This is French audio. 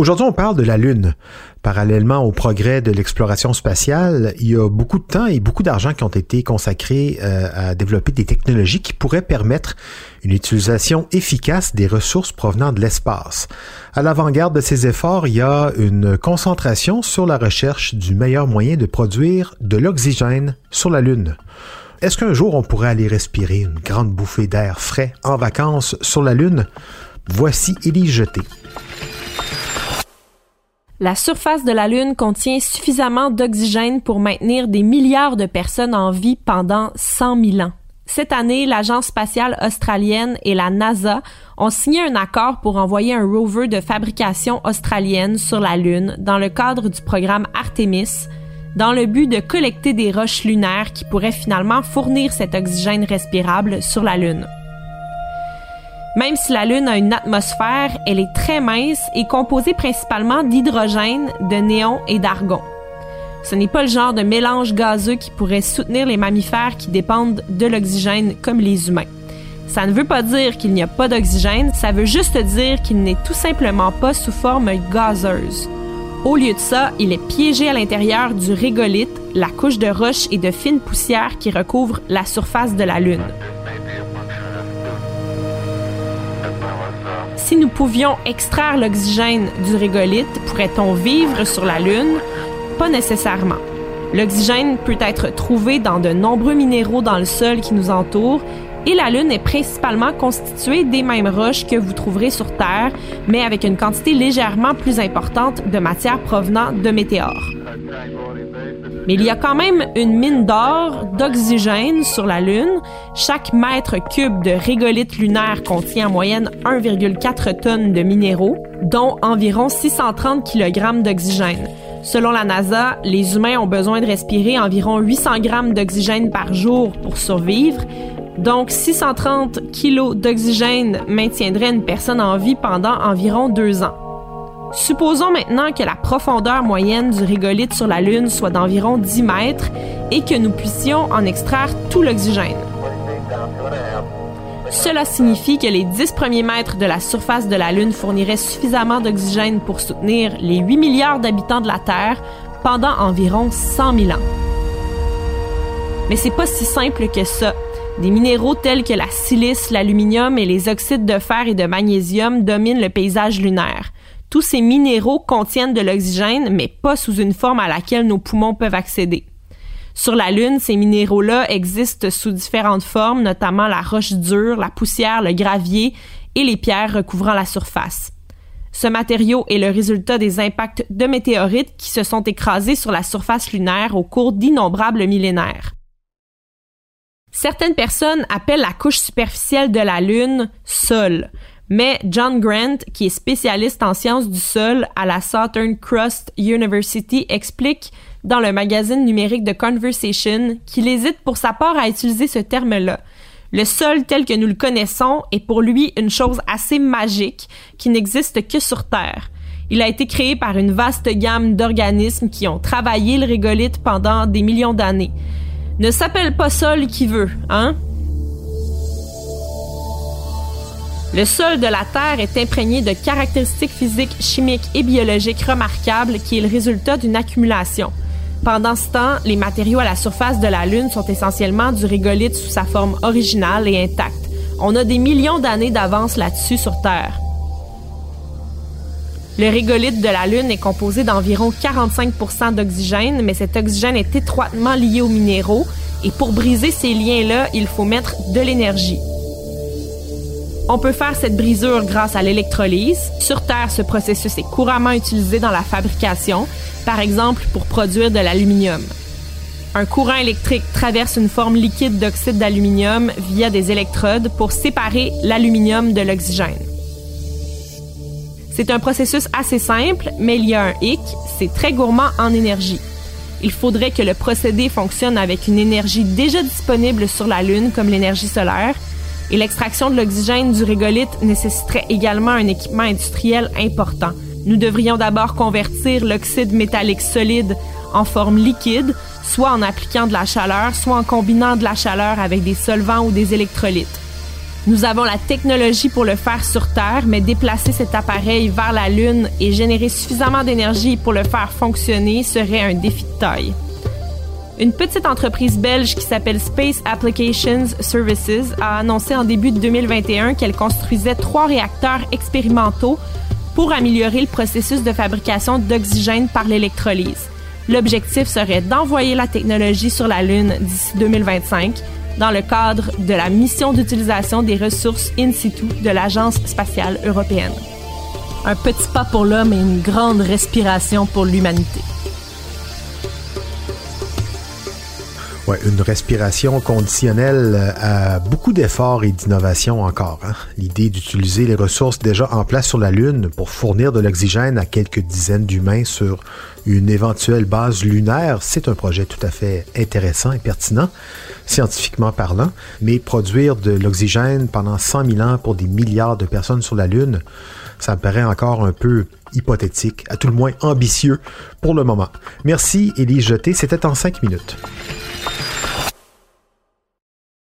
Aujourd'hui, on parle de la Lune. Parallèlement au progrès de l'exploration spatiale, il y a beaucoup de temps et beaucoup d'argent qui ont été consacrés euh, à développer des technologies qui pourraient permettre une utilisation efficace des ressources provenant de l'espace. À l'avant-garde de ces efforts, il y a une concentration sur la recherche du meilleur moyen de produire de l'oxygène sur la Lune. Est-ce qu'un jour on pourrait aller respirer une grande bouffée d'air frais en vacances sur la Lune? Voici Élise Jeté. La surface de la Lune contient suffisamment d'oxygène pour maintenir des milliards de personnes en vie pendant 100 000 ans. Cette année, l'Agence spatiale australienne et la NASA ont signé un accord pour envoyer un rover de fabrication australienne sur la Lune dans le cadre du programme Artemis, dans le but de collecter des roches lunaires qui pourraient finalement fournir cet oxygène respirable sur la Lune. Même si la Lune a une atmosphère, elle est très mince et composée principalement d'hydrogène, de néon et d'argon. Ce n'est pas le genre de mélange gazeux qui pourrait soutenir les mammifères qui dépendent de l'oxygène comme les humains. Ça ne veut pas dire qu'il n'y a pas d'oxygène, ça veut juste dire qu'il n'est tout simplement pas sous forme gazeuse. Au lieu de ça, il est piégé à l'intérieur du régolithe, la couche de roche et de fines poussières qui recouvre la surface de la Lune. Si nous pouvions extraire l'oxygène du régolithe, pourrait-on vivre sur la Lune? Pas nécessairement. L'oxygène peut être trouvé dans de nombreux minéraux dans le sol qui nous entoure et la Lune est principalement constituée des mêmes roches que vous trouverez sur Terre, mais avec une quantité légèrement plus importante de matière provenant de météores. Mais il y a quand même une mine d'or, d'oxygène sur la Lune. Chaque mètre cube de régolithe lunaire contient en moyenne 1,4 tonnes de minéraux, dont environ 630 kg d'oxygène. Selon la NASA, les humains ont besoin de respirer environ 800 grammes d'oxygène par jour pour survivre. Donc, 630 kg d'oxygène maintiendrait une personne en vie pendant environ deux ans. Supposons maintenant que la profondeur moyenne du régolithe sur la Lune soit d'environ 10 mètres et que nous puissions en extraire tout l'oxygène. Cela signifie que les 10 premiers mètres de la surface de la Lune fourniraient suffisamment d'oxygène pour soutenir les 8 milliards d'habitants de la Terre pendant environ 100 000 ans. Mais c'est pas si simple que ça. Des minéraux tels que la silice, l'aluminium et les oxydes de fer et de magnésium dominent le paysage lunaire. Tous ces minéraux contiennent de l'oxygène, mais pas sous une forme à laquelle nos poumons peuvent accéder. Sur la Lune, ces minéraux-là existent sous différentes formes, notamment la roche dure, la poussière, le gravier et les pierres recouvrant la surface. Ce matériau est le résultat des impacts de météorites qui se sont écrasés sur la surface lunaire au cours d'innombrables millénaires. Certaines personnes appellent la couche superficielle de la Lune sol, mais John Grant, qui est spécialiste en sciences du sol à la Southern Cross University, explique dans le magazine numérique de Conversation qu'il hésite pour sa part à utiliser ce terme-là. Le sol tel que nous le connaissons est pour lui une chose assez magique qui n'existe que sur Terre. Il a été créé par une vaste gamme d'organismes qui ont travaillé le régolithe pendant des millions d'années. Ne s'appelle pas sol qui veut, hein? Le sol de la Terre est imprégné de caractéristiques physiques, chimiques et biologiques remarquables qui est le résultat d'une accumulation. Pendant ce temps, les matériaux à la surface de la Lune sont essentiellement du régolithe sous sa forme originale et intacte. On a des millions d'années d'avance là-dessus sur Terre. Le régolithe de la Lune est composé d'environ 45% d'oxygène, mais cet oxygène est étroitement lié aux minéraux et pour briser ces liens-là, il faut mettre de l'énergie. On peut faire cette brisure grâce à l'électrolyse. Sur Terre, ce processus est couramment utilisé dans la fabrication, par exemple pour produire de l'aluminium. Un courant électrique traverse une forme liquide d'oxyde d'aluminium via des électrodes pour séparer l'aluminium de l'oxygène. C'est un processus assez simple, mais il y a un hic, c'est très gourmand en énergie. Il faudrait que le procédé fonctionne avec une énergie déjà disponible sur la Lune, comme l'énergie solaire, et l'extraction de l'oxygène du régolithe nécessiterait également un équipement industriel important. Nous devrions d'abord convertir l'oxyde métallique solide en forme liquide, soit en appliquant de la chaleur, soit en combinant de la chaleur avec des solvants ou des électrolytes. Nous avons la technologie pour le faire sur Terre, mais déplacer cet appareil vers la Lune et générer suffisamment d'énergie pour le faire fonctionner serait un défi de taille. Une petite entreprise belge qui s'appelle Space Applications Services a annoncé en début de 2021 qu'elle construisait trois réacteurs expérimentaux pour améliorer le processus de fabrication d'oxygène par l'électrolyse. L'objectif serait d'envoyer la technologie sur la Lune d'ici 2025 dans le cadre de la mission d'utilisation des ressources in situ de l'Agence spatiale européenne. Un petit pas pour l'homme et une grande respiration pour l'humanité. Une respiration conditionnelle à beaucoup d'efforts et d'innovation encore. Hein. L'idée d'utiliser les ressources déjà en place sur la Lune pour fournir de l'oxygène à quelques dizaines d'humains sur une éventuelle base lunaire, c'est un projet tout à fait intéressant et pertinent, scientifiquement parlant, mais produire de l'oxygène pendant 100 000 ans pour des milliards de personnes sur la Lune, ça me paraît encore un peu hypothétique, à tout le moins ambitieux pour le moment. Merci, Élie Jeté, c'était en cinq minutes.